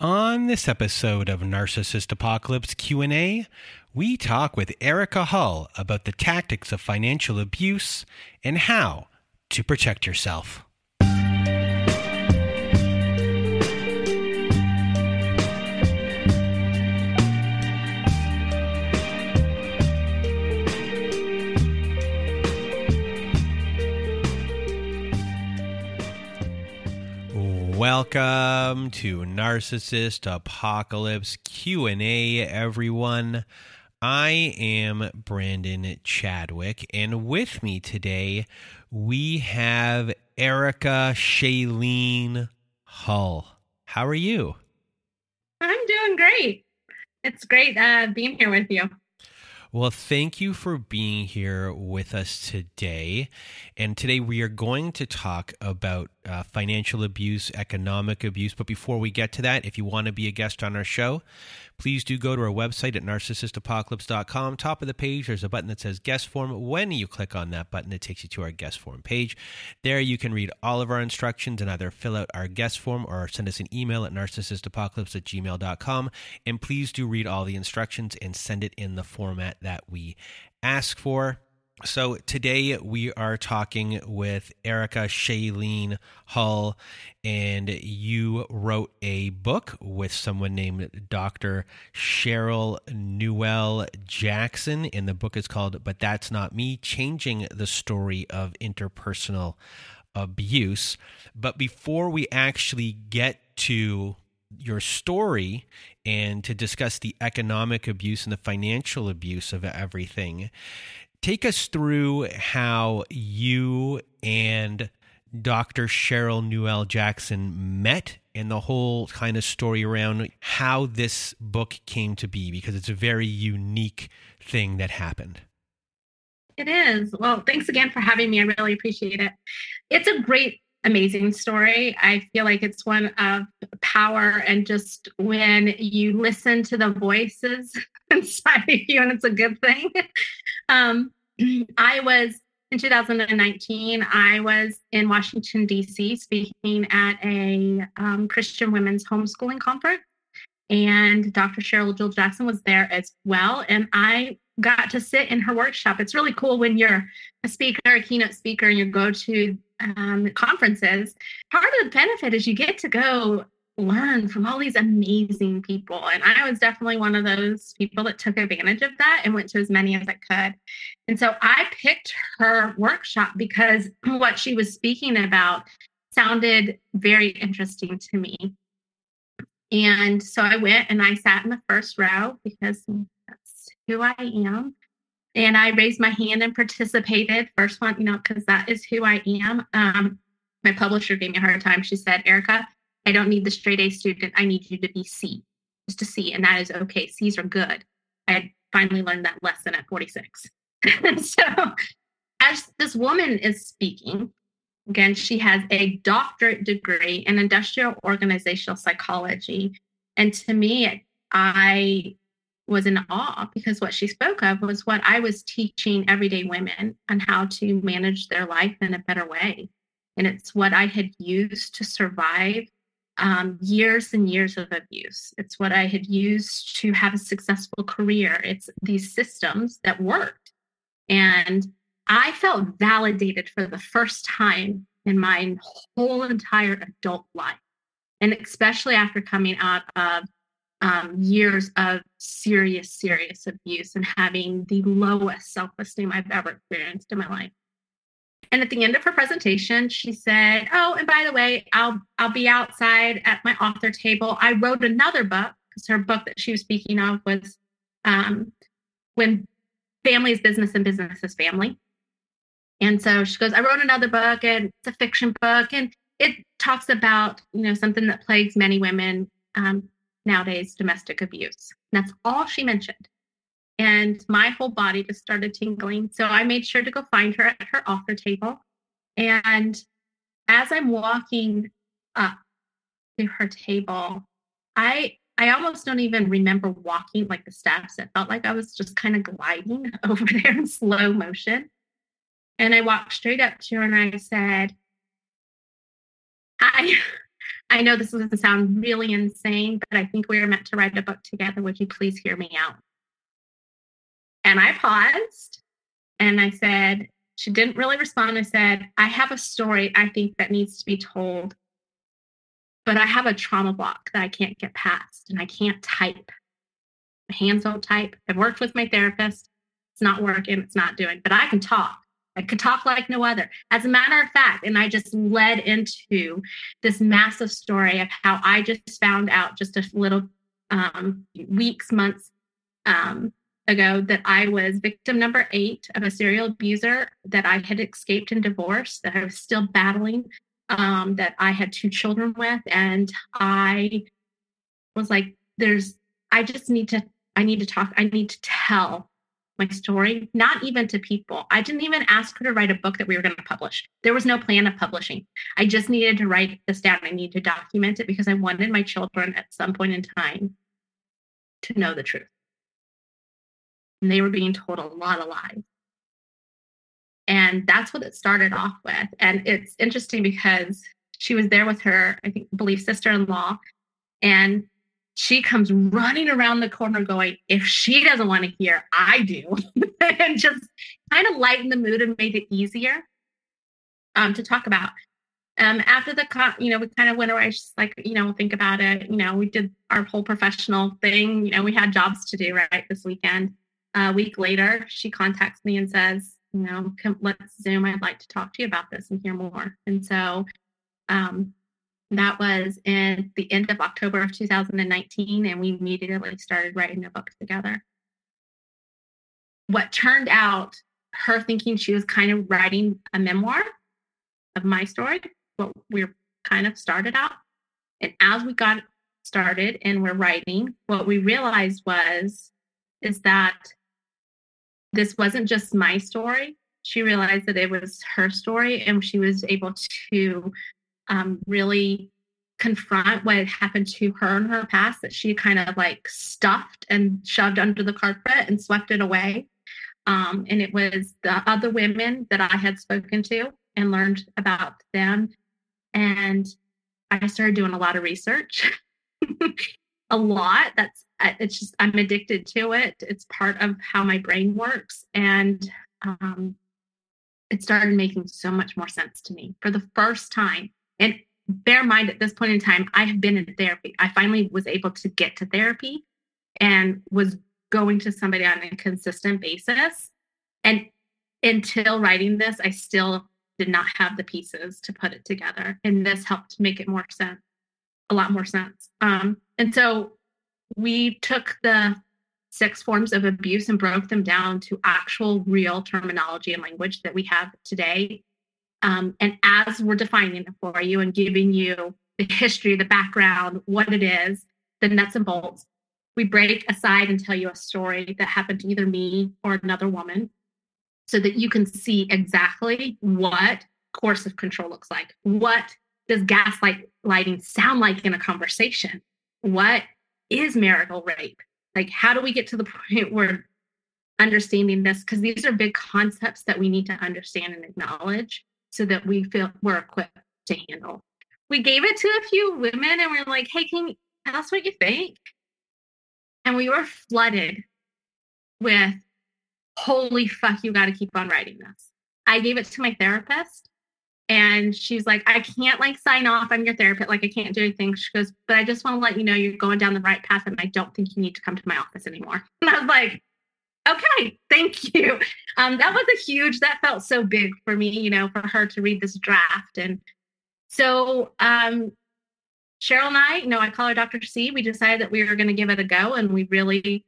On this episode of Narcissist Apocalypse Q&A, we talk with Erica Hull about the tactics of financial abuse and how to protect yourself. Welcome to Narcissist Apocalypse Q&A everyone. I am Brandon Chadwick and with me today we have Erica Shailene Hull. How are you? I'm doing great. It's great uh, being here with you. Well, thank you for being here with us today. And today we are going to talk about uh, financial abuse, economic abuse. But before we get to that, if you want to be a guest on our show, please do go to our website at narcissistapocalypse.com. Top of the page, there's a button that says guest form. When you click on that button, it takes you to our guest form page. There you can read all of our instructions and either fill out our guest form or send us an email at narcissistapocalypse at gmail.com. And please do read all the instructions and send it in the format that we ask for. So today we are talking with Erica Shailene Hull, and you wrote a book with someone named Dr. Cheryl Newell Jackson, and the book is called But That's Not Me Changing the Story of Interpersonal Abuse. But before we actually get to your story and to discuss the economic abuse and the financial abuse of everything. Take us through how you and Dr. Cheryl Newell Jackson met and the whole kind of story around how this book came to be because it's a very unique thing that happened. It is. Well, thanks again for having me. I really appreciate it. It's a great amazing story. I feel like it's one of power and just when you listen to the voices inside of you, and it's a good thing. Um, I was in 2019, I was in Washington, D.C., speaking at a um, Christian women's homeschooling conference. And Dr. Cheryl Jill Jackson was there as well. And I got to sit in her workshop. It's really cool when you're a speaker, a keynote speaker, and you go to um, conferences, part of the benefit is you get to go learn from all these amazing people. And I was definitely one of those people that took advantage of that and went to as many as I could. And so I picked her workshop because what she was speaking about sounded very interesting to me. And so I went and I sat in the first row because that's who I am and I raised my hand and participated. First one, you know, because that is who I am. Um, my publisher gave me a hard time. She said, Erica, I don't need the straight A student. I need you to be C, just a C. And that is okay. C's are good. I finally learned that lesson at 46. so, as this woman is speaking, again, she has a doctorate degree in industrial organizational psychology. And to me, I was in awe because what she spoke of was what I was teaching everyday women on how to manage their life in a better way. And it's what I had used to survive um, years and years of abuse. It's what I had used to have a successful career. It's these systems that worked. And I felt validated for the first time in my whole entire adult life. And especially after coming out of um, years of serious, serious abuse and having the lowest self esteem I've ever experienced in my life. And at the end of her presentation, she said, "Oh, and by the way, I'll I'll be outside at my author table. I wrote another book because her book that she was speaking of was um, when family is business and business is family. And so she goes, I wrote another book and it's a fiction book and it talks about, you know, something that plagues many women um, nowadays, domestic abuse. And that's all she mentioned. And my whole body just started tingling. So I made sure to go find her at her author table. And as I'm walking up to her table, I I almost don't even remember walking like the steps. It felt like I was just kind of gliding over there in slow motion. And I walked straight up to her and I said, I I know this doesn't sound really insane, but I think we are meant to write a book together. Would you please hear me out? And I paused and I said, she didn't really respond. I said, I have a story I think that needs to be told, but I have a trauma block that I can't get past and I can't type. My hands don't type. I've worked with my therapist. It's not working. It's not doing, but I can talk. I could talk like no other. As a matter of fact, and I just led into this massive story of how I just found out just a little um, weeks, months um, ago that I was victim number eight of a serial abuser, that I had escaped and divorced, that I was still battling, um, that I had two children with. And I was like, there's, I just need to, I need to talk, I need to tell my story, not even to people. I didn't even ask her to write a book that we were going to publish. There was no plan of publishing. I just needed to write this down. I need to document it because I wanted my children at some point in time to know the truth. And they were being told a lot of lies. And that's what it started off with. And it's interesting because she was there with her, I think, believe sister in law. And she comes running around the corner going, if she doesn't want to hear, I do. and just kind of lighten the mood and made it easier um, to talk about. Um, after the, con- you know, we kind of went away, just like, you know, think about it. You know, we did our whole professional thing. You know, we had jobs to do right this weekend. A week later, she contacts me and says, you know, come, let's Zoom. I'd like to talk to you about this and hear more. And so um, that was in the end of October of 2019, and we immediately started writing a book together. What turned out, her thinking she was kind of writing a memoir of my story, what we kind of started out. And as we got started and we're writing, what we realized was is that this wasn't just my story. She realized that it was her story, and she was able to um, really confront what had happened to her in her past that she kind of like stuffed and shoved under the carpet and swept it away. Um, and it was the other women that I had spoken to and learned about them. And I started doing a lot of research, a lot. That's it's just I'm addicted to it. It's part of how my brain works, and um, it started making so much more sense to me for the first time. And bear in mind at this point in time, I have been in therapy. I finally was able to get to therapy and was going to somebody on a consistent basis. And until writing this, I still did not have the pieces to put it together. And this helped make it more sense, a lot more sense. Um, and so we took the six forms of abuse and broke them down to actual real terminology and language that we have today um, and as we're defining it for you and giving you the history, the background, what it is, the nuts and bolts, we break aside and tell you a story that happened to either me or another woman so that you can see exactly what coercive control looks like. What does gaslight lighting sound like in a conversation? What is marital rape? Like, how do we get to the point where understanding this? Because these are big concepts that we need to understand and acknowledge so that we feel we're equipped to handle. We gave it to a few women and we're like, hey, can you tell us what you think? And we were flooded with, holy fuck, you got to keep on writing this. I gave it to my therapist And she's like, I can't like sign off. I'm your therapist. Like, I can't do anything. She goes, but I just want to let you know you're going down the right path and I don't think you need to come to my office anymore. And I was like, okay, thank you. Um, that was a huge, that felt so big for me, you know, for her to read this draft. And so um, Cheryl and I, you know, I call her Dr. C, we decided that we were going to give it a go and we really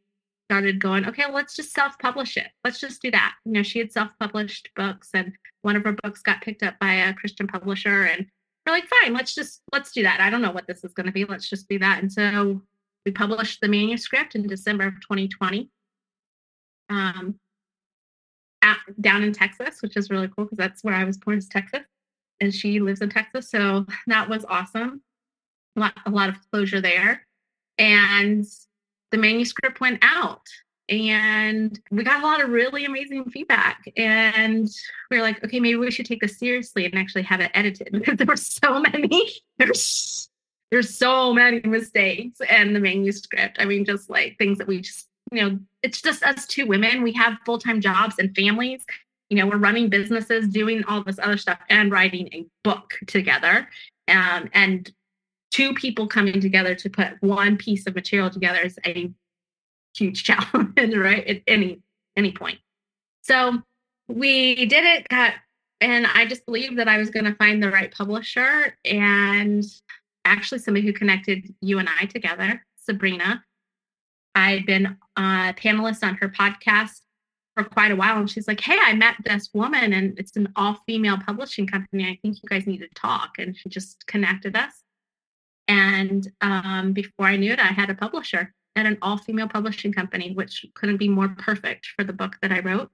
started going, okay, let's just self-publish it. Let's just do that. You know, she had self-published books and one of her books got picked up by a Christian publisher and we're like, fine, let's just let's do that. I don't know what this is going to be. Let's just do that. And so we published the manuscript in December of 2020. Um at, down in Texas, which is really cool because that's where I was born is Texas. And she lives in Texas. So that was awesome. A lot, a lot of closure there. And the manuscript went out and we got a lot of really amazing feedback. And we are like okay maybe we should take this seriously and actually have it edited because there were so many there's there's so many mistakes in the manuscript. I mean just like things that we just you know it's just us two women. We have full-time jobs and families. You know we're running businesses doing all this other stuff and writing a book together um, and two people coming together to put one piece of material together is a huge challenge, right? At any any point. So we did it, got and I just believed that I was going to find the right publisher and actually somebody who connected you and I together, Sabrina. I'd been a panelist on her podcast for quite a while and she's like, "Hey, I met this woman and it's an all-female publishing company. I think you guys need to talk." And she just connected us. And um, before I knew it, I had a publisher at an all female publishing company, which couldn't be more perfect for the book that I wrote.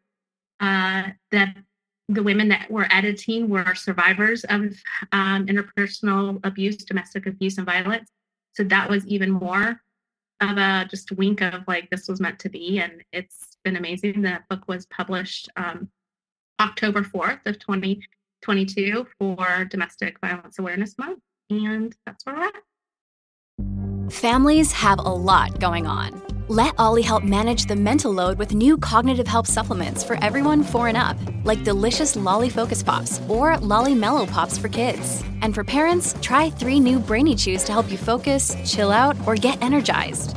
Uh, that the women that were editing were survivors of um, interpersonal abuse, domestic abuse, and violence. So that was even more of a just wink of like this was meant to be, and it's been amazing. That book was published um, October fourth of twenty twenty two for Domestic Violence Awareness Month and that's where we're at. Families have a lot going on. Let OLLY help manage the mental load with new cognitive help supplements for everyone four and up, like delicious Lolly Focus Pops or Lolly Mellow Pops for kids. And for parents, try three new Brainy Chews to help you focus, chill out, or get energized.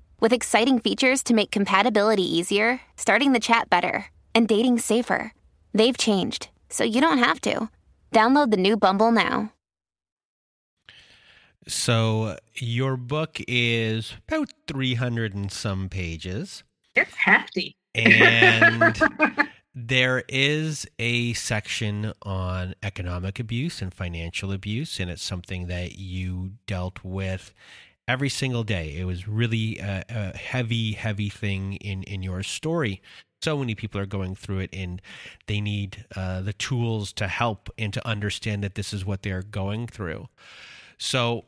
With exciting features to make compatibility easier, starting the chat better, and dating safer. They've changed, so you don't have to. Download the new Bumble now. So, your book is about 300 and some pages. It's hefty. And there is a section on economic abuse and financial abuse, and it's something that you dealt with every single day. It was really a, a heavy, heavy thing in in your story. So many people are going through it, and they need uh, the tools to help and to understand that this is what they're going through. So,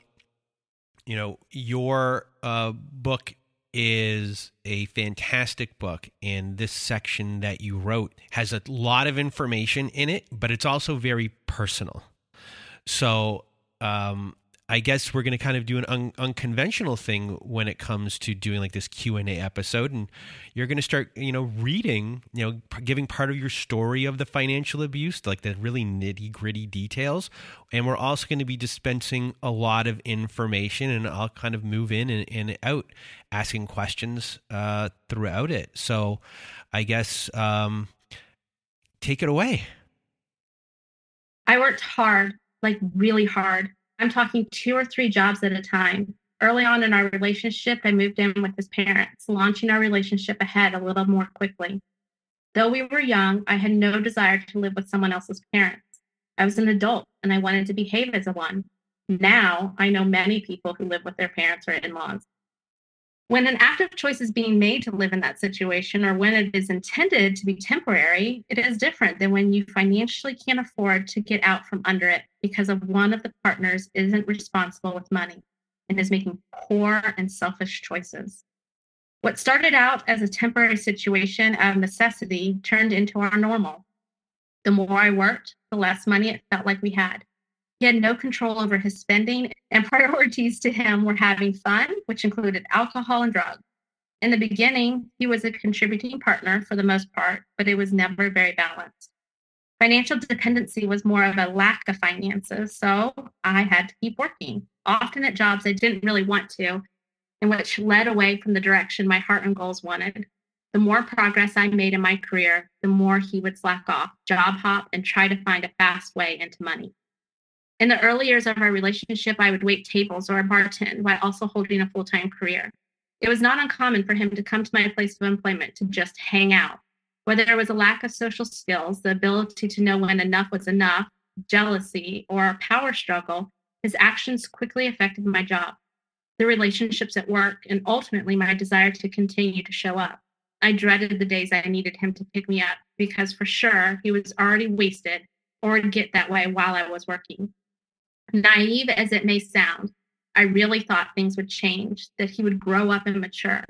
you know, your uh, book is a fantastic book and this section that you wrote has a lot of information in it but it's also very personal so um, I guess we're going to kind of do an un- unconventional thing when it comes to doing like this Q and A episode, and you're going to start, you know, reading, you know, giving part of your story of the financial abuse, like the really nitty gritty details, and we're also going to be dispensing a lot of information, and I'll kind of move in and, and out, asking questions uh, throughout it. So, I guess um, take it away. I worked hard, like really hard I'm talking two or three jobs at a time. Early on in our relationship, I moved in with his parents, launching our relationship ahead a little more quickly. Though we were young, I had no desire to live with someone else's parents. I was an adult and I wanted to behave as a one. Now I know many people who live with their parents or in laws. When an active choice is being made to live in that situation or when it is intended to be temporary, it is different than when you financially can't afford to get out from under it because of one of the partners isn't responsible with money and is making poor and selfish choices. What started out as a temporary situation of necessity turned into our normal. The more I worked, the less money it felt like we had. He had no control over his spending, and priorities to him were having fun, which included alcohol and drugs. In the beginning, he was a contributing partner for the most part, but it was never very balanced. Financial dependency was more of a lack of finances, so I had to keep working, often at jobs I didn't really want to, and which led away from the direction my heart and goals wanted. The more progress I made in my career, the more he would slack off, job hop, and try to find a fast way into money. In the early years of our relationship, I would wait tables or bartend while also holding a full time career. It was not uncommon for him to come to my place of employment to just hang out. Whether it was a lack of social skills, the ability to know when enough was enough, jealousy, or a power struggle, his actions quickly affected my job, the relationships at work, and ultimately my desire to continue to show up. I dreaded the days I needed him to pick me up because for sure he was already wasted or would get that way while I was working. Naive as it may sound, I really thought things would change, that he would grow up and mature.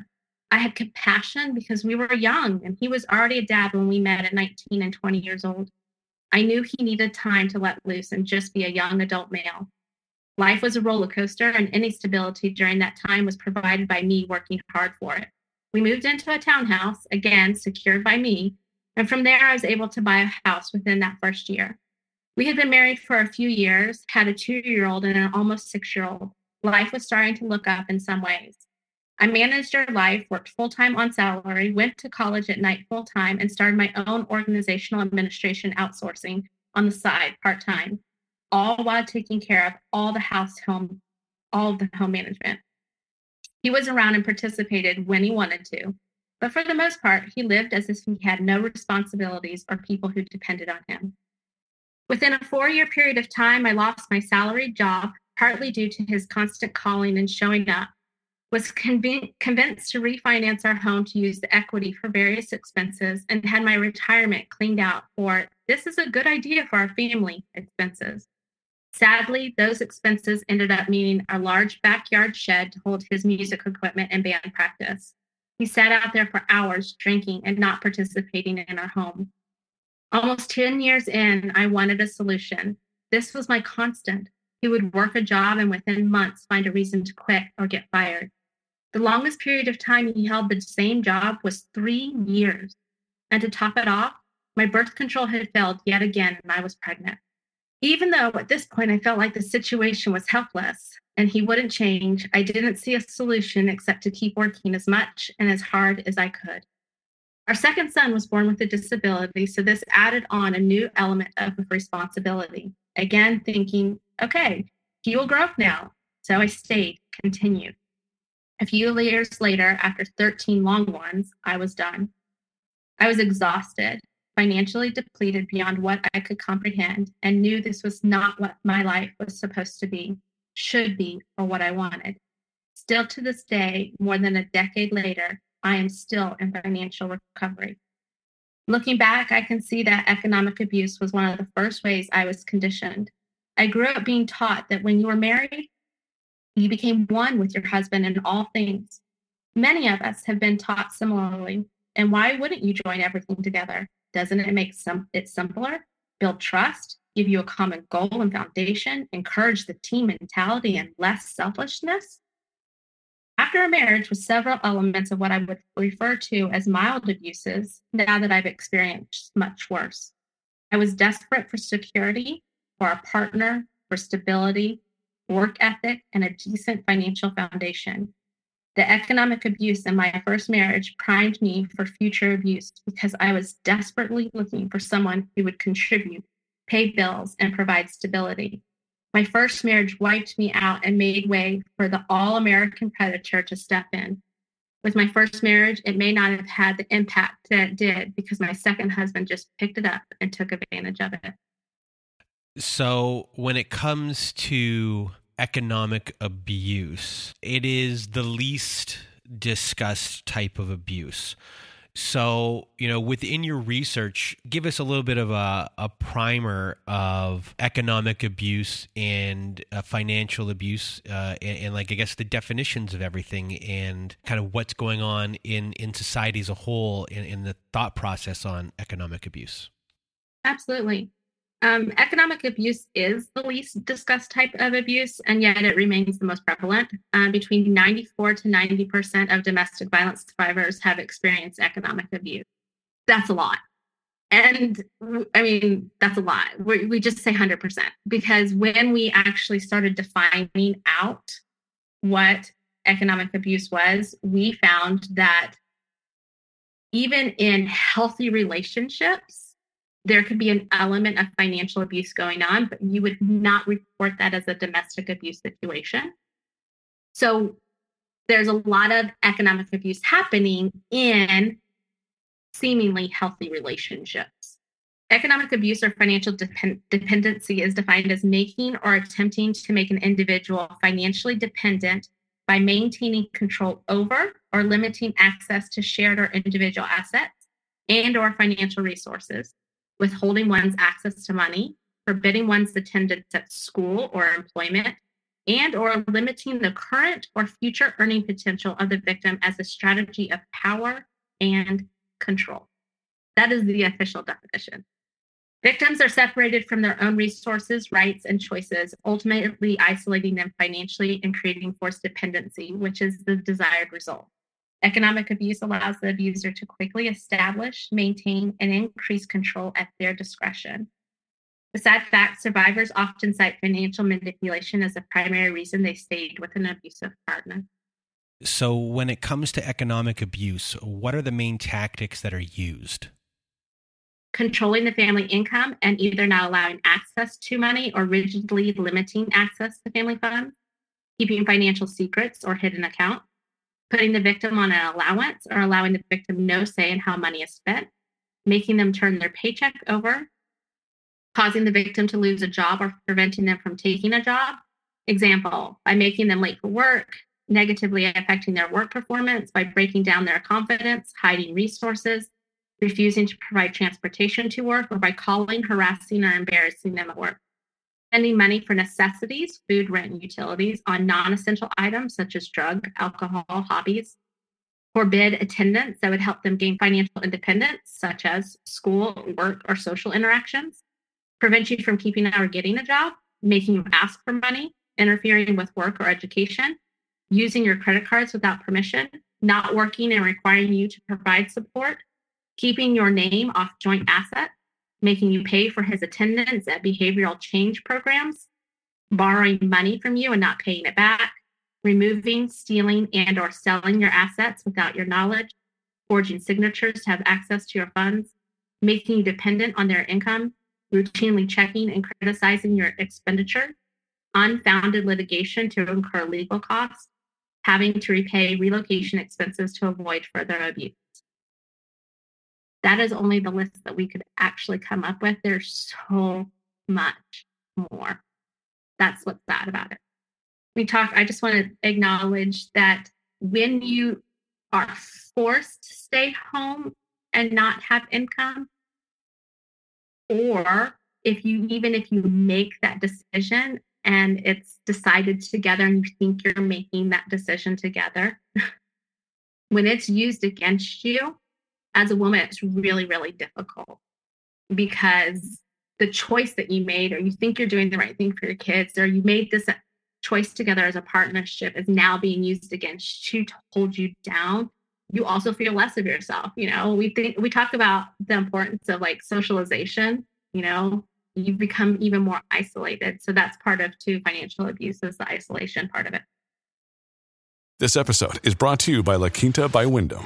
I had compassion because we were young and he was already a dad when we met at 19 and 20 years old. I knew he needed time to let loose and just be a young adult male. Life was a roller coaster, and any stability during that time was provided by me working hard for it. We moved into a townhouse, again secured by me, and from there I was able to buy a house within that first year. We had been married for a few years, had a two year old and an almost six year old. Life was starting to look up in some ways. I managed our life, worked full time on salary, went to college at night full time, and started my own organizational administration outsourcing on the side part time, all while taking care of all the house home, all of the home management. He was around and participated when he wanted to, but for the most part, he lived as if he had no responsibilities or people who depended on him. Within a four year period of time, I lost my salaried job, partly due to his constant calling and showing up. Was conv- convinced to refinance our home to use the equity for various expenses and had my retirement cleaned out for this is a good idea for our family expenses. Sadly, those expenses ended up meaning a large backyard shed to hold his music equipment and band practice. He sat out there for hours drinking and not participating in our home. Almost 10 years in, I wanted a solution. This was my constant. He would work a job and within months find a reason to quit or get fired. The longest period of time he held the same job was three years. And to top it off, my birth control had failed yet again and I was pregnant. Even though at this point I felt like the situation was helpless and he wouldn't change, I didn't see a solution except to keep working as much and as hard as I could. Our second son was born with a disability, so this added on a new element of responsibility. Again, thinking, okay, he will grow up now. So I stayed, continued. A few years later, after 13 long ones, I was done. I was exhausted, financially depleted beyond what I could comprehend, and knew this was not what my life was supposed to be, should be, or what I wanted. Still to this day, more than a decade later, I am still in financial recovery. Looking back, I can see that economic abuse was one of the first ways I was conditioned. I grew up being taught that when you were married, you became one with your husband in all things. Many of us have been taught similarly. And why wouldn't you join everything together? Doesn't it make some, it simpler, build trust, give you a common goal and foundation, encourage the team mentality and less selfishness? After a marriage with several elements of what I would refer to as mild abuses, now that I've experienced much worse. I was desperate for security, for a partner, for stability, work ethic, and a decent financial foundation. The economic abuse in my first marriage primed me for future abuse because I was desperately looking for someone who would contribute, pay bills, and provide stability. My first marriage wiped me out and made way for the all American predator to step in. With my first marriage, it may not have had the impact that it did because my second husband just picked it up and took advantage of it. So, when it comes to economic abuse, it is the least discussed type of abuse. So, you know, within your research, give us a little bit of a, a primer of economic abuse and uh, financial abuse, uh, and, and, like I guess the definitions of everything, and kind of what's going on in in society as a whole, in, in the thought process on economic abuse. Absolutely. Um, economic abuse is the least discussed type of abuse, and yet it remains the most prevalent. Uh, between 94 to 90% of domestic violence survivors have experienced economic abuse. That's a lot. And I mean, that's a lot. we we just say 100% because when we actually started defining out what economic abuse was, we found that even in healthy relationships, there could be an element of financial abuse going on, but you would not report that as a domestic abuse situation. So there's a lot of economic abuse happening in seemingly healthy relationships. Economic abuse or financial depend- dependency is defined as making or attempting to make an individual financially dependent by maintaining control over or limiting access to shared or individual assets and or financial resources withholding one's access to money, forbidding one's attendance at school or employment, and or limiting the current or future earning potential of the victim as a strategy of power and control. That is the official definition. Victims are separated from their own resources, rights, and choices, ultimately isolating them financially and creating forced dependency, which is the desired result. Economic abuse allows the abuser to quickly establish, maintain, and increase control at their discretion. The sad fact survivors often cite financial manipulation as a primary reason they stayed with an abusive partner. So, when it comes to economic abuse, what are the main tactics that are used? Controlling the family income and either not allowing access to money or rigidly limiting access to family funds, keeping financial secrets or hidden accounts, putting the victim on an allowance or allowing the victim no say in how money is spent, making them turn their paycheck over, causing the victim to lose a job or preventing them from taking a job. Example, by making them late for work, negatively affecting their work performance by breaking down their confidence, hiding resources, refusing to provide transportation to work, or by calling, harassing, or embarrassing them at work spending money for necessities, food, rent, and utilities on non essential items such as drug, alcohol, hobbies, forbid attendance that would help them gain financial independence, such as school, work, or social interactions, prevent you from keeping or getting a job, making you ask for money, interfering with work or education, using your credit cards without permission, not working and requiring you to provide support, keeping your name off joint assets, making you pay for his attendance at behavioral change programs, borrowing money from you and not paying it back, removing, stealing, and or selling your assets without your knowledge, forging signatures to have access to your funds, making you dependent on their income, routinely checking and criticizing your expenditure, unfounded litigation to incur legal costs, having to repay relocation expenses to avoid further abuse that is only the list that we could actually come up with. There's so much more. That's what's sad about it. We talk, I just want to acknowledge that when you are forced to stay home and not have income, or if you even if you make that decision and it's decided together and you think you're making that decision together, when it's used against you, as a woman, it's really, really difficult because the choice that you made, or you think you're doing the right thing for your kids, or you made this uh, choice together as a partnership, is now being used against you to hold you down. You also feel less of yourself. You know, we think we talk about the importance of like socialization, you know, you become even more isolated. So that's part of too financial abuse is the isolation part of it. This episode is brought to you by La Quinta by Wyndham.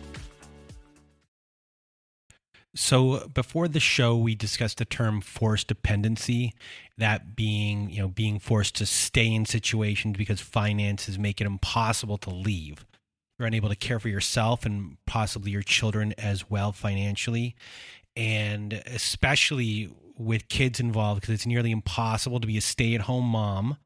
So before the show, we discussed the term forced dependency, that being, you know, being forced to stay in situations because finances make it impossible to leave. You're unable to care for yourself and possibly your children as well financially. And especially with kids involved, because it's nearly impossible to be a stay at home mom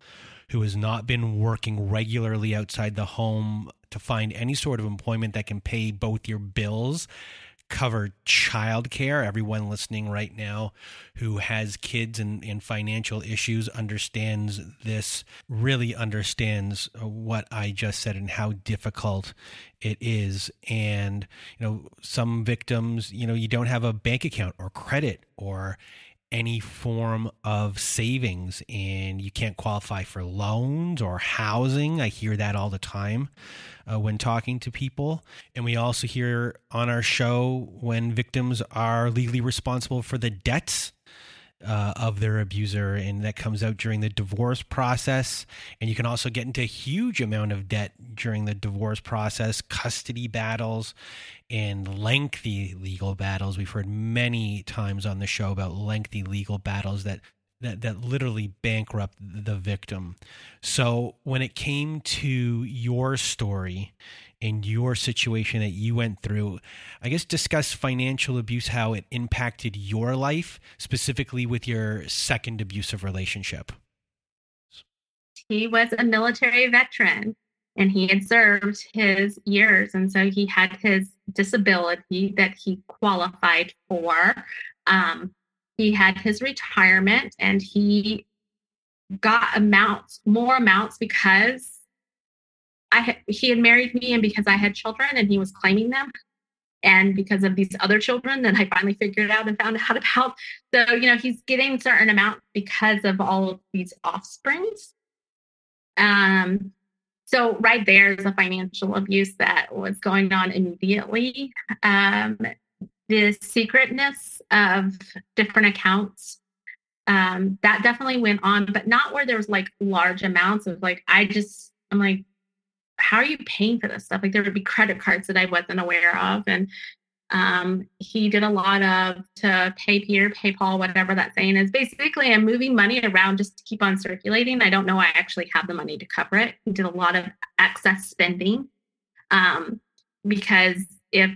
who has not been working regularly outside the home to find any sort of employment that can pay both your bills cover childcare. Everyone listening right now who has kids and, and financial issues understands this, really understands uh, what I just said and how difficult it is. And, you know, some victims, you know, you don't have a bank account or credit or any form of savings and you can't qualify for loans or housing. I hear that all the time uh, when talking to people. And we also hear on our show when victims are legally responsible for the debts uh, of their abuser, and that comes out during the divorce process. And you can also get into a huge amount of debt during the divorce process, custody battles, and lengthy legal battles. We've heard many times on the show about lengthy legal battles that that, that literally bankrupt the victim. So when it came to your story and your situation that you went through, I guess discuss financial abuse, how it impacted your life, specifically with your second abusive relationship. He was a military veteran and he had served his years. And so he had his disability that he qualified for. Um, he had his retirement and he got amounts, more amounts because I he had married me and because I had children and he was claiming them. And because of these other children that I finally figured out and found out about. So, you know, he's getting certain amount because of all of these offsprings. Um, so right there is a financial abuse that was going on immediately. Um, the secretness of different accounts um, that definitely went on, but not where there was like large amounts of like, I just, I'm like, how are you paying for this stuff? Like there would be credit cards that I wasn't aware of. And um, he did a lot of to pay Peter, pay Paul, whatever that saying is. Basically, I'm moving money around just to keep on circulating. I don't know I actually have the money to cover it. He did a lot of excess spending um, because if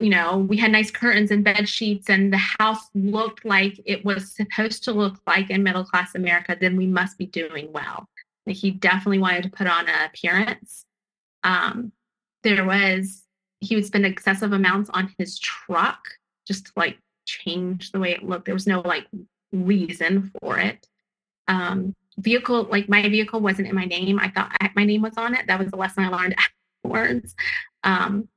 you know, we had nice curtains and bed sheets, and the house looked like it was supposed to look like in middle class America, then we must be doing well. He definitely wanted to put on an appearance. Um, there was, he would spend excessive amounts on his truck just to like change the way it looked. There was no like reason for it. Um, vehicle, like my vehicle wasn't in my name. I thought I, my name was on it. That was the lesson I learned afterwards. Um,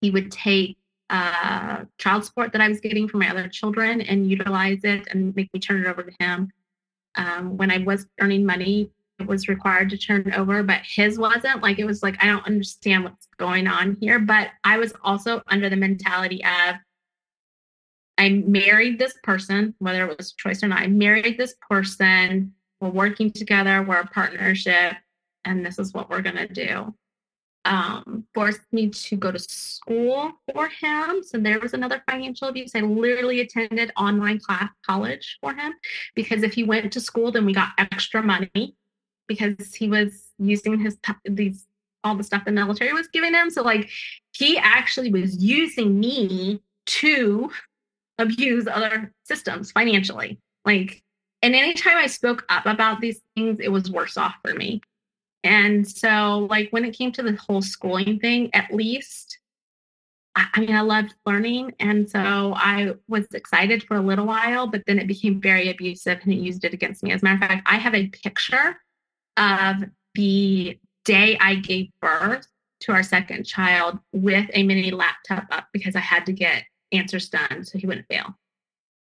he would take uh, child support that I was getting from my other children and utilize it and make me turn it over to him. Um, when I was earning money, was required to turn over, but his wasn't. Like it was like, I don't understand what's going on here. But I was also under the mentality of I married this person, whether it was choice or not. I married this person. We're working together. We're a partnership, and this is what we're gonna do um, forced me to go to school for him. So there was another financial abuse. I literally attended online class college for him because if he went to school, then we got extra money because he was using his these all the stuff the military was giving him. So like he actually was using me to abuse other systems financially. Like and anytime I spoke up about these things, it was worse off for me. And so, like, when it came to the whole schooling thing, at least, I, mean, I loved learning. And so I was excited for a little while, but then it became very abusive and it used it against me. As a matter of fact, I have a picture of the day I gave birth to our second child with a mini laptop up because I had to get answers done so he wouldn't fail.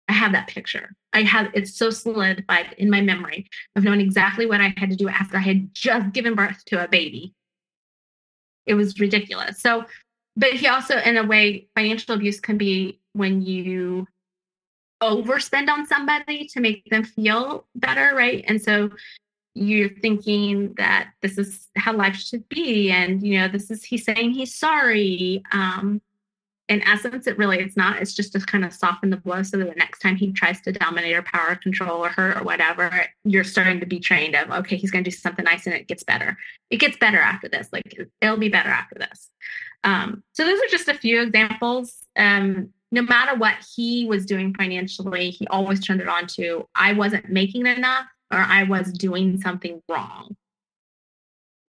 I have that picture. I have it's so solidified in my memory of knowing exactly what I had to do after I had just given birth to a baby. It was ridiculous. So, but he also, in a way, financial abuse can be when you overspend on somebody to make them feel better, right? And so you're thinking that this is how life should be, and you know, this is he's saying he's sorry. Um, in essence, it really it's not. It's just to kind of soften the blow so that the next time he tries to dominate or power control or hurt or whatever, you're starting to be trained of, okay, he's going to do something nice and it gets better. It gets better after this. Like it'll be better after this. Um, so those are just a few examples. Um, no matter what he was doing financially, he always turned it on to I wasn't making enough or I was doing something wrong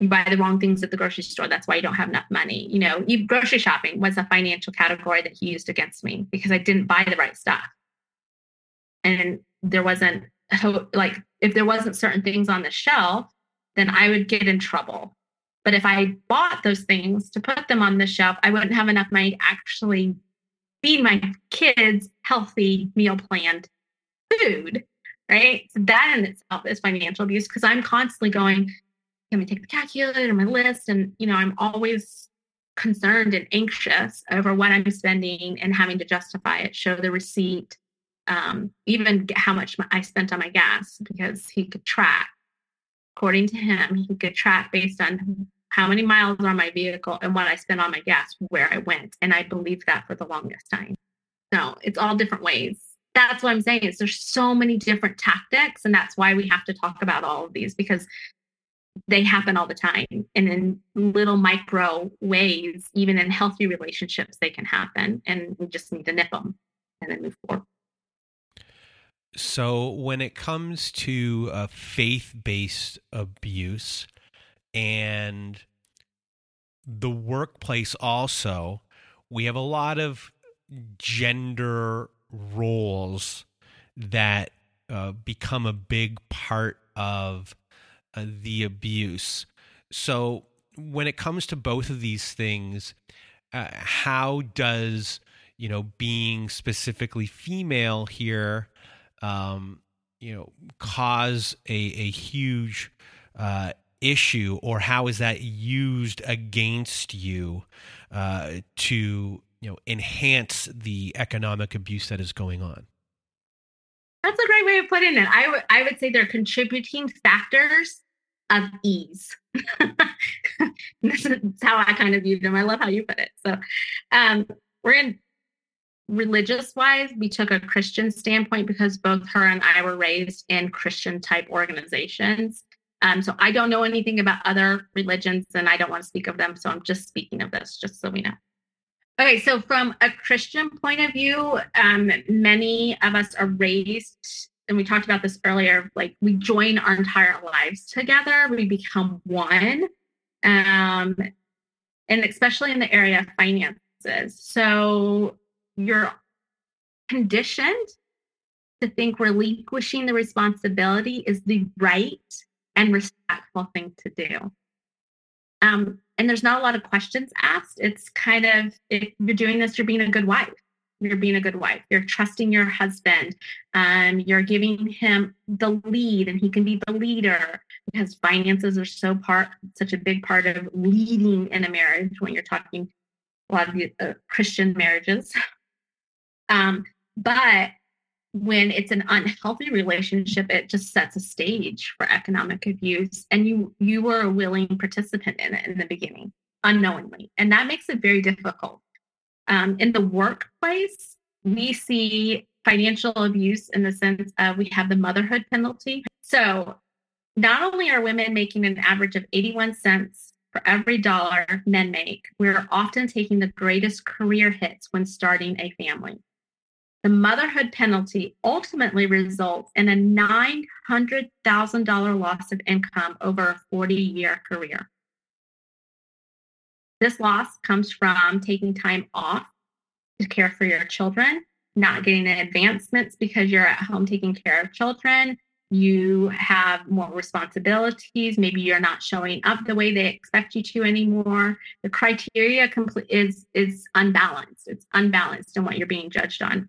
you buy the wrong things at the grocery store. That's why you don't have enough money. You know, you, grocery shopping was a financial category that he used against me because I didn't buy the right stuff. And there wasn't like if there wasn't certain things on the shelf, then I would get in trouble. But if I bought those things to put them on the shelf, I wouldn't have enough money to actually feed my kids healthy meal planned food. Right. So that in itself is financial abuse because I'm constantly going, can we take the calculator, and my list? And, you know, I'm always concerned and anxious over what I'm spending and having to justify it, show the receipt, um, even how much I spent on my gas because he could track. According to him, he could track based on how many miles are on my vehicle and what I spent on my gas, where I went. And I believed that for the longest time. So it's all different ways. That's what I'm saying is there's so many different tactics. And that's why we have to talk about all of these because they happen all the time and in little micro ways even in healthy relationships they can happen and we just need to nip them and then move forward so when it comes to uh, faith-based abuse and the workplace also we have a lot of gender roles that uh, become a big part of uh, the abuse. So when it comes to both of these things, uh, how does you know being specifically female here, um, you know, cause a a huge uh, issue, or how is that used against you uh, to you know enhance the economic abuse that is going on? That's a great way of putting it. I would I would say they're contributing factors of ease. this is how I kind of view them. I love how you put it. So um, we're in religious wise, we took a Christian standpoint because both her and I were raised in Christian type organizations. Um, so I don't know anything about other religions and I don't want to speak of them. So I'm just speaking of this, just so we know. Okay, so from a Christian point of view, um, many of us are raised and we talked about this earlier like we join our entire lives together we become one um, and especially in the area of finances. So you're conditioned to think relinquishing the responsibility is the right and respectful thing to do. Um, and there's not a lot of questions asked. It's kind of if you're doing this you're being a good wife. You're being a good wife. You're trusting your husband. Um, you're giving him the lead and he can be the leader. Because finances are so part such a big part of leading in a marriage when you're talking a lot of the, uh, christian marriages. Um, but when it's an unhealthy relationship it just sets a stage for economic abuse and you you were a willing participant in it in the beginning unknowingly and that makes it very difficult um, in the workplace, we see financial abuse in the sense of we have the motherhood penalty. So not only are women making an average of 81 cents for every dollar men make, we're often taking the greatest career hits when starting a family. The motherhood penalty ultimately results in a $900,000 loss of income over a 40 year career. This loss comes from taking time off to care for your children, not getting the advancements because you're at home taking care of children. You have more responsibilities. Maybe you're not showing up the way they expect you to anymore. The criteria is is unbalanced. It's unbalanced in what you're being judged on.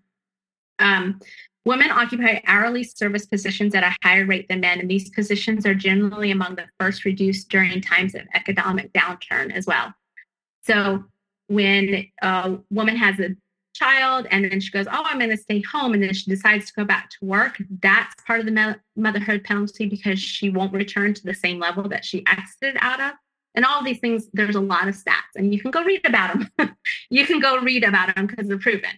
Um, Women occupy hourly service positions at a higher rate than men, and these positions are generally among the first reduced during times of economic downturn as well. So when a woman has a child and then she goes, Oh, I'm going to stay home, and then she decides to go back to work, that's part of the motherhood penalty because she won't return to the same level that she exited out of And all these things, there's a lot of stats, and you can go read about them. you can go read about them because they're proven.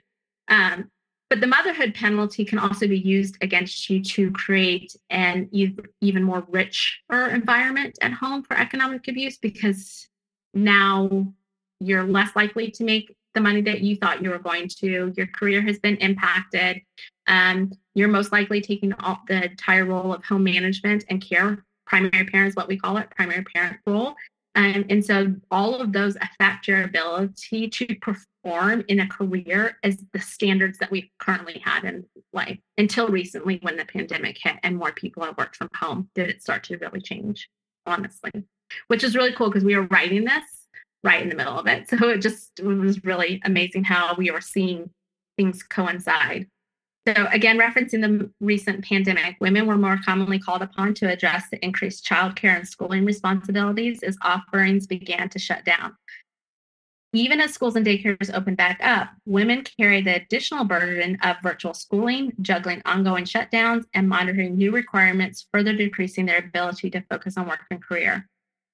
Um, but the motherhood penalty can also be used against you to create an even more richer environment at home for economic abuse because now you're less likely to make the money that you thought you were going to. Your career has been impacted. Um, you're most likely taking all, the entire role of home management and care. Primary parent is what we call it, primary parent role. Um, and so all of those affect your ability to perform in a career as the standards that we currently had in life until recently when the pandemic hit and more people have worked from home did it start to really change, honestly, which is really cool because we were writing this right in the middle of it. So it just it was really amazing how we were seeing things coincide. So, again, referencing the recent pandemic, women were more commonly called upon to address the increased childcare and schooling responsibilities as offerings began to shut down. Even as schools and daycares open back up, women carry the additional burden of virtual schooling, juggling ongoing shutdowns, and monitoring new requirements, further decreasing their ability to focus on work and career.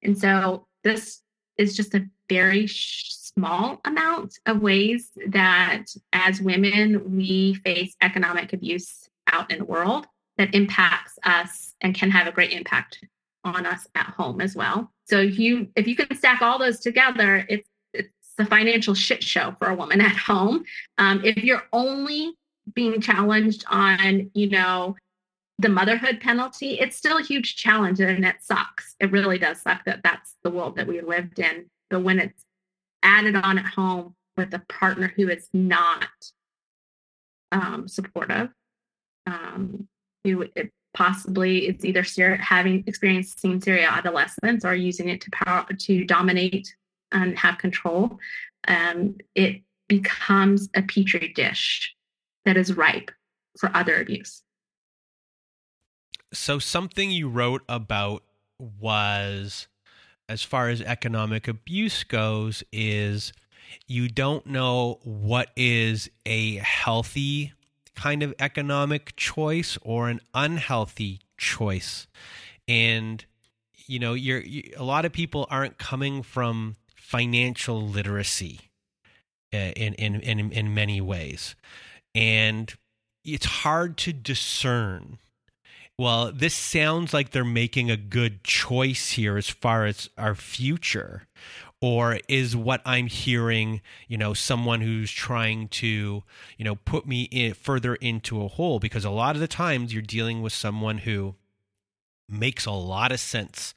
And so, this is just a very small amount of ways that as women we face economic abuse out in the world that impacts us and can have a great impact on us at home as well. So if you if you can stack all those together, it's a financial shit show for a woman at home. Um, if you're only being challenged on, you know, the motherhood penalty, it's still a huge challenge and it sucks. It really does suck that that's the world that we lived in. But when it's added on at home with a partner who is not um, supportive, um, who it possibly is either having experiencing serial adolescence or using it to power to dominate and have control, um, it becomes a petri dish that is ripe for other abuse. So, something you wrote about was as far as economic abuse goes is you don't know what is a healthy kind of economic choice or an unhealthy choice and you know you're you, a lot of people aren't coming from financial literacy uh, in, in in in many ways and it's hard to discern well, this sounds like they're making a good choice here as far as our future. Or is what I'm hearing, you know, someone who's trying to, you know, put me in further into a hole? Because a lot of the times you're dealing with someone who makes a lot of sense.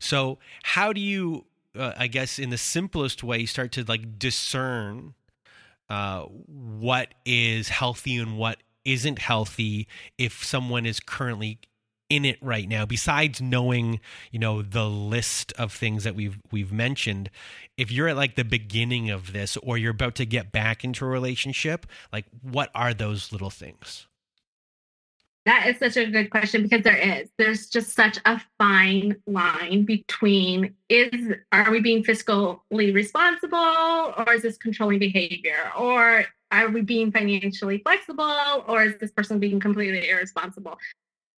So, how do you, uh, I guess, in the simplest way, you start to like discern uh, what is healthy and what isn't healthy if someone is currently in it right now. Besides knowing you know the list of things that we've we've mentioned if you're at like the beginning of this or you're about to get back into a relationship like what are those little things that is such a good question because there is. There's just such a fine line between is are we being fiscally responsible or is this controlling behavior? Or are we being financially flexible or is this person being completely irresponsible?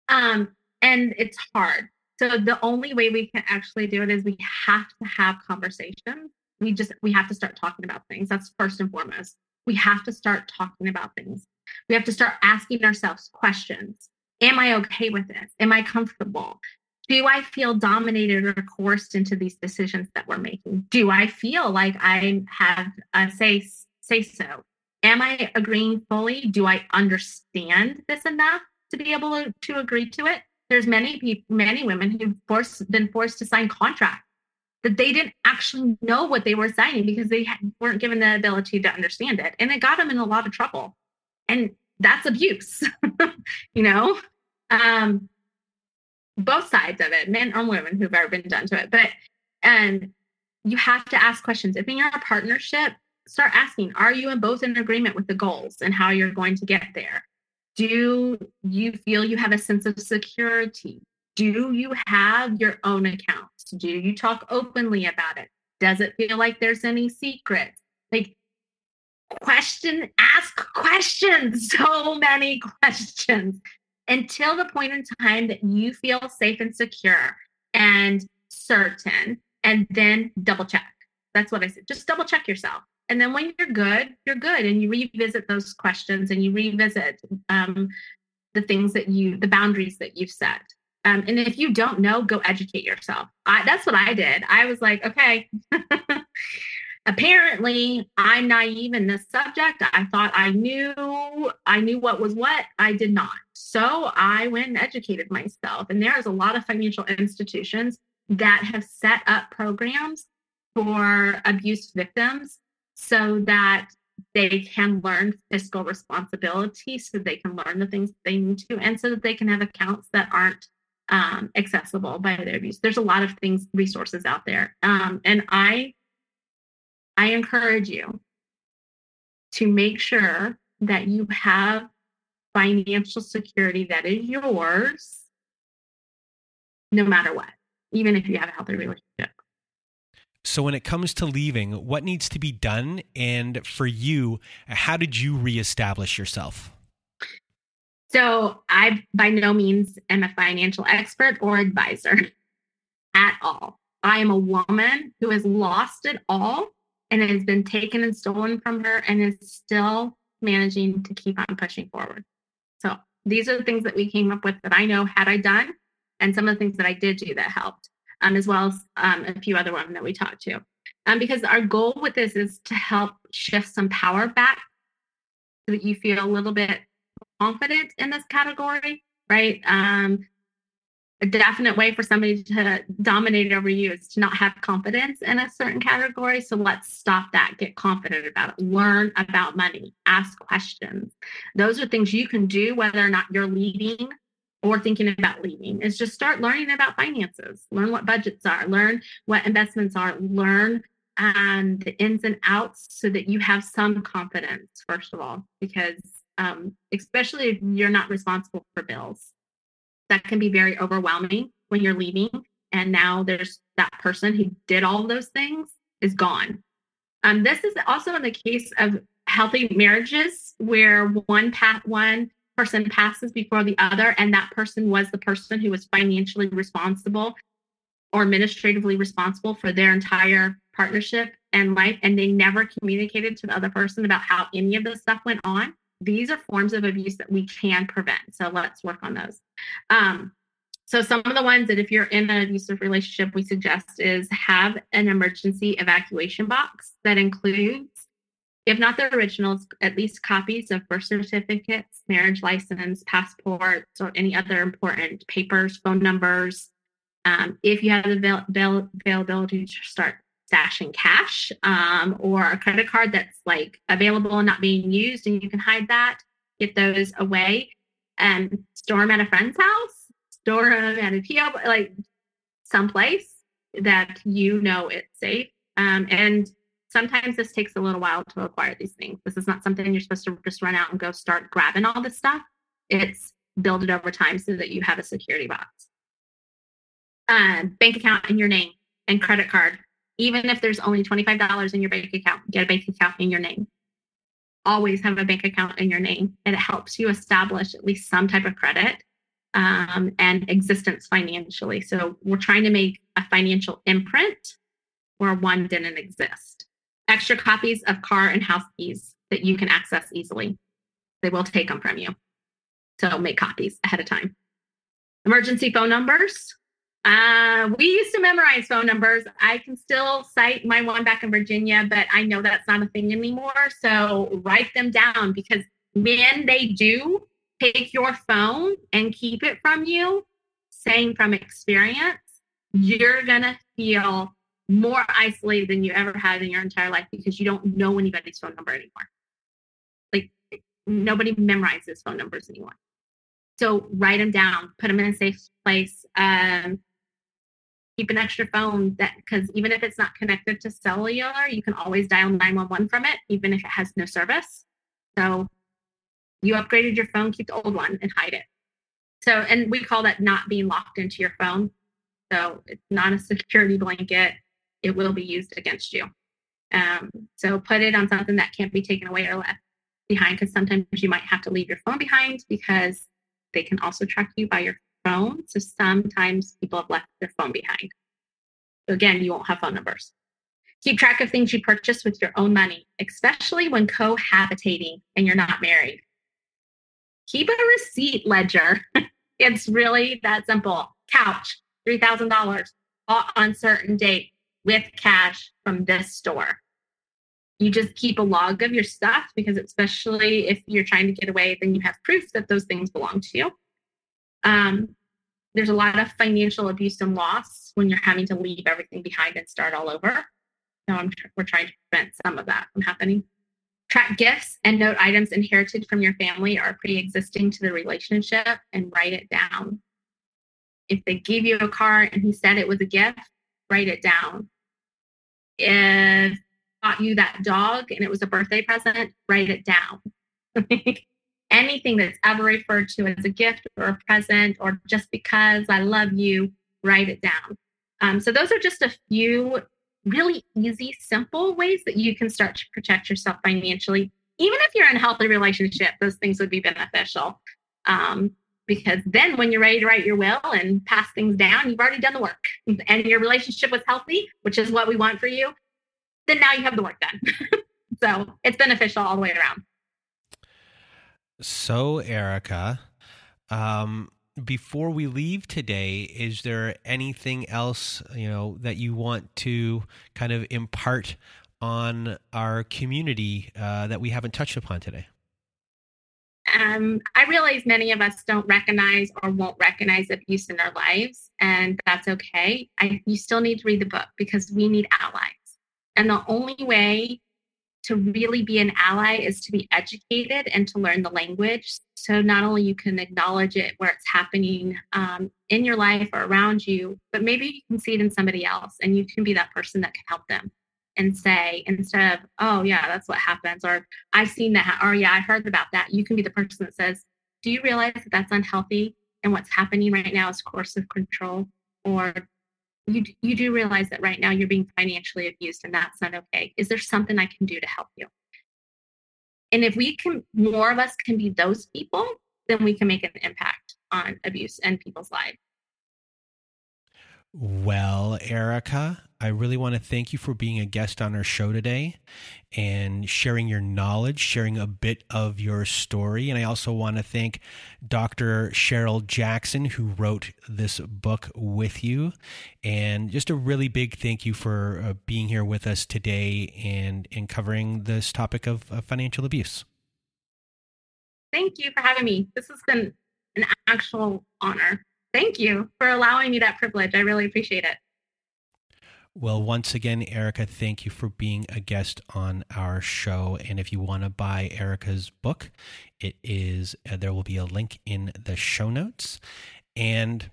Um, and it's hard. So the only way we can actually do it is we have to have conversations. We just we have to start talking about things. That's first and foremost. We have to start talking about things we have to start asking ourselves questions am i okay with this am i comfortable do I feel dominated or coerced into these decisions that we're making? Do I feel like I have a say say so? am I agreeing fully? Do I understand this enough to be able to, to agree to it? There's many people, many women who've forced, been forced to sign contracts that they didn't actually know what they were signing because they weren't given the ability to understand it. And it got them in a lot of trouble. And that's abuse, you know? Um, both sides of it, men or women who've ever been done to it. But, and you have to ask questions. If you're in a partnership, start asking are you both in agreement with the goals and how you're going to get there do you feel you have a sense of security do you have your own accounts do you talk openly about it does it feel like there's any secrets like question ask questions so many questions until the point in time that you feel safe and secure and certain and then double check. That's what I said. Just double check yourself. And then when you're good, you're good. And you revisit those questions and you revisit um, the things that you, the boundaries that you've set. Um, and if you don't know, go educate yourself. I, that's what I did. I was like, okay, apparently I'm naive in this subject. I thought I knew, I knew what was what. I did not. So I went and educated myself. And there's a lot of financial institutions that have set up programs for abuse victims so that they can learn fiscal responsibility so they can learn the things they need to and so that they can have accounts that aren't um, accessible by their abuse there's a lot of things resources out there um, and i i encourage you to make sure that you have financial security that is yours no matter what even if you have a healthy mm-hmm. relationship so, when it comes to leaving, what needs to be done? And for you, how did you reestablish yourself? So, I by no means am a financial expert or advisor at all. I am a woman who has lost it all and it has been taken and stolen from her and is still managing to keep on pushing forward. So, these are the things that we came up with that I know had I done, and some of the things that I did do that helped um, as well as um, a few other women that we talked to. Um, because our goal with this is to help shift some power back so that you feel a little bit confident in this category, right? Um, a definite way for somebody to dominate over you is to not have confidence in a certain category. So let's stop that. Get confident about it. Learn about money. Ask questions. Those are things you can do whether or not you're leading or thinking about leaving is just start learning about finances learn what budgets are learn what investments are learn um, the ins and outs so that you have some confidence first of all because um, especially if you're not responsible for bills that can be very overwhelming when you're leaving and now there's that person who did all those things is gone. Um, this is also in the case of healthy marriages where one path one person passes before the other and that person was the person who was financially responsible or administratively responsible for their entire partnership and life and they never communicated to the other person about how any of this stuff went on these are forms of abuse that we can prevent so let's work on those um, so some of the ones that if you're in an abusive relationship we suggest is have an emergency evacuation box that includes if not the originals, at least copies of birth certificates, marriage license, passports, or any other important papers, phone numbers. Um, if you have the avail- avail- availability to start stashing cash um, or a credit card that's like available and not being used, and you can hide that, get those away and store them at a friend's house, store them at a PO, like someplace that you know it's safe. Um, and sometimes this takes a little while to acquire these things. This is not something you're supposed to just run out and go start grabbing all this stuff. It's build it over time so that you have a security box. Uh, bank account in your name and credit card. Even if there's only $25 in your bank account, get a bank account in your name. Always have a bank account in your name. And it helps you establish at least some type of credit um, and existence financially. So we're trying to make a financial imprint where one didn't exist extra copies of car and house keys that you can access easily. They will take them from you. So make copies ahead of time. Emergency phone numbers. Uh, we used to memorize phone numbers. I can still cite my one back in Virginia, but I know that's not a thing anymore. So write them down because when they do take your phone and keep it from you, saying from experience, you're going to feel more isolated than you ever had in your entire life because you don't know anybody's phone number anymore. Like nobody memorizes phone numbers anymore. So write them down, put them in a safe place. Um, keep an extra phone that because even if it's not connected to cellular, you can always dial 911 from it, even if it has no service. So you upgraded your phone, keep the old one and hide it. So, and we call that not being locked into your phone. So it's not a security blanket it will be used against you. Um, so put it on something that can't be taken away or left behind because sometimes you might have to leave your phone behind because they can also track you by your phone. So sometimes people have left their phone behind. So again, you won't have phone numbers. Keep track of things you purchase with your own money, especially when cohabitating and you're not married. Keep a receipt ledger. it's really that simple. Couch, $3,000, bought on certain date with cash from this store. You just keep a log of your stuff because, especially if you're trying to get away, then you have proof that those things belong to you. Um, there's a lot of financial abuse and loss when you're having to leave everything behind and start all over. So I'm, we're trying to prevent some of that from happening. Track gifts and note items inherited from your family are pre-existing to the relationship and write it down. If they gave you a car and he said it was a gift, write it down. If bought you that dog and it was a birthday present, write it down. Anything that's ever referred to as a gift or a present or just because I love you, write it down. Um, so those are just a few really easy, simple ways that you can start to protect yourself financially. Even if you're in a healthy relationship, those things would be beneficial. Um, because then when you're ready to write your will and pass things down, you've already done the work and your relationship was healthy, which is what we want for you. Then now you have the work done. so it's beneficial all the way around. So, Erica, um, before we leave today, is there anything else you know that you want to kind of impart on our community uh, that we haven't touched upon today? Um, I realize many of us don't recognize or won't recognize abuse in our lives, and that's okay. I, you still need to read the book because we need allies. And the only way to really be an ally is to be educated and to learn the language. So not only you can acknowledge it where it's happening um, in your life or around you, but maybe you can see it in somebody else and you can be that person that can help them and say instead of oh yeah that's what happens or i've seen that or yeah i heard about that you can be the person that says do you realize that that's unhealthy and what's happening right now is coercive control or you, you do realize that right now you're being financially abused and that's not okay. Is there something I can do to help you? And if we can, more of us can be those people, then we can make an impact on abuse and people's lives. Well, Erica, I really want to thank you for being a guest on our show today and sharing your knowledge, sharing a bit of your story. And I also want to thank Dr. Cheryl Jackson, who wrote this book with you. And just a really big thank you for uh, being here with us today and, and covering this topic of, of financial abuse. Thank you for having me. This has been an actual honor thank you for allowing me that privilege. I really appreciate it. Well, once again, Erica, thank you for being a guest on our show. And if you want to buy Erica's book, it is uh, there will be a link in the show notes. And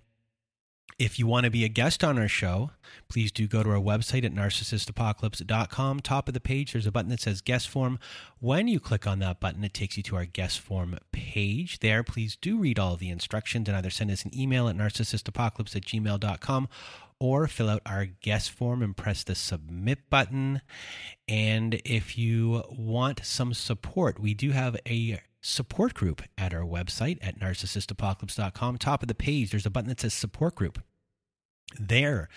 if you want to be a guest on our show, please do go to our website at narcissistapocalypse.com. Top of the page, there's a button that says guest form. When you click on that button, it takes you to our guest form page. There, please do read all the instructions and either send us an email at narcissistapocalypse at gmail.com or fill out our guest form and press the submit button. And if you want some support, we do have a support group at our website at narcissistapocalypse.com. Top of the page, there's a button that says support group. There,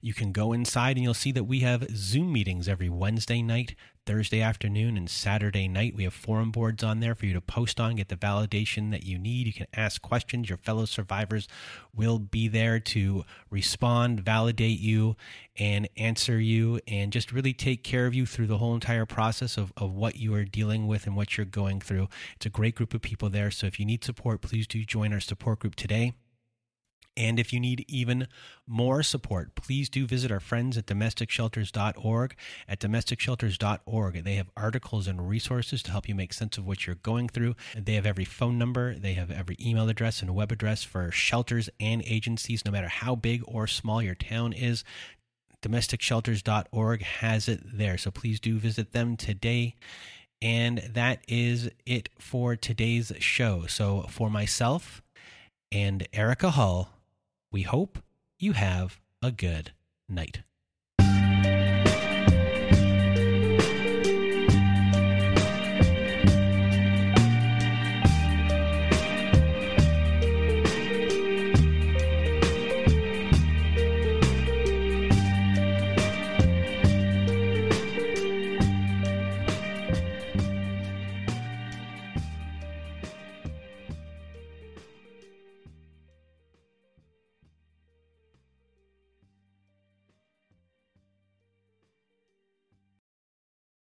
you can go inside and you'll see that we have Zoom meetings every Wednesday night, Thursday afternoon, and Saturday night. We have forum boards on there for you to post on, get the validation that you need. You can ask questions. Your fellow survivors will be there to respond, validate you, and answer you, and just really take care of you through the whole entire process of, of what you are dealing with and what you're going through. It's a great group of people there. So if you need support, please do join our support group today. And if you need even more support, please do visit our friends at domesticshelters.org. At domesticshelters.org, they have articles and resources to help you make sense of what you're going through. They have every phone number, they have every email address and web address for shelters and agencies, no matter how big or small your town is. Domesticshelters.org has it there. So please do visit them today. And that is it for today's show. So for myself and Erica Hull, we hope you have a good night.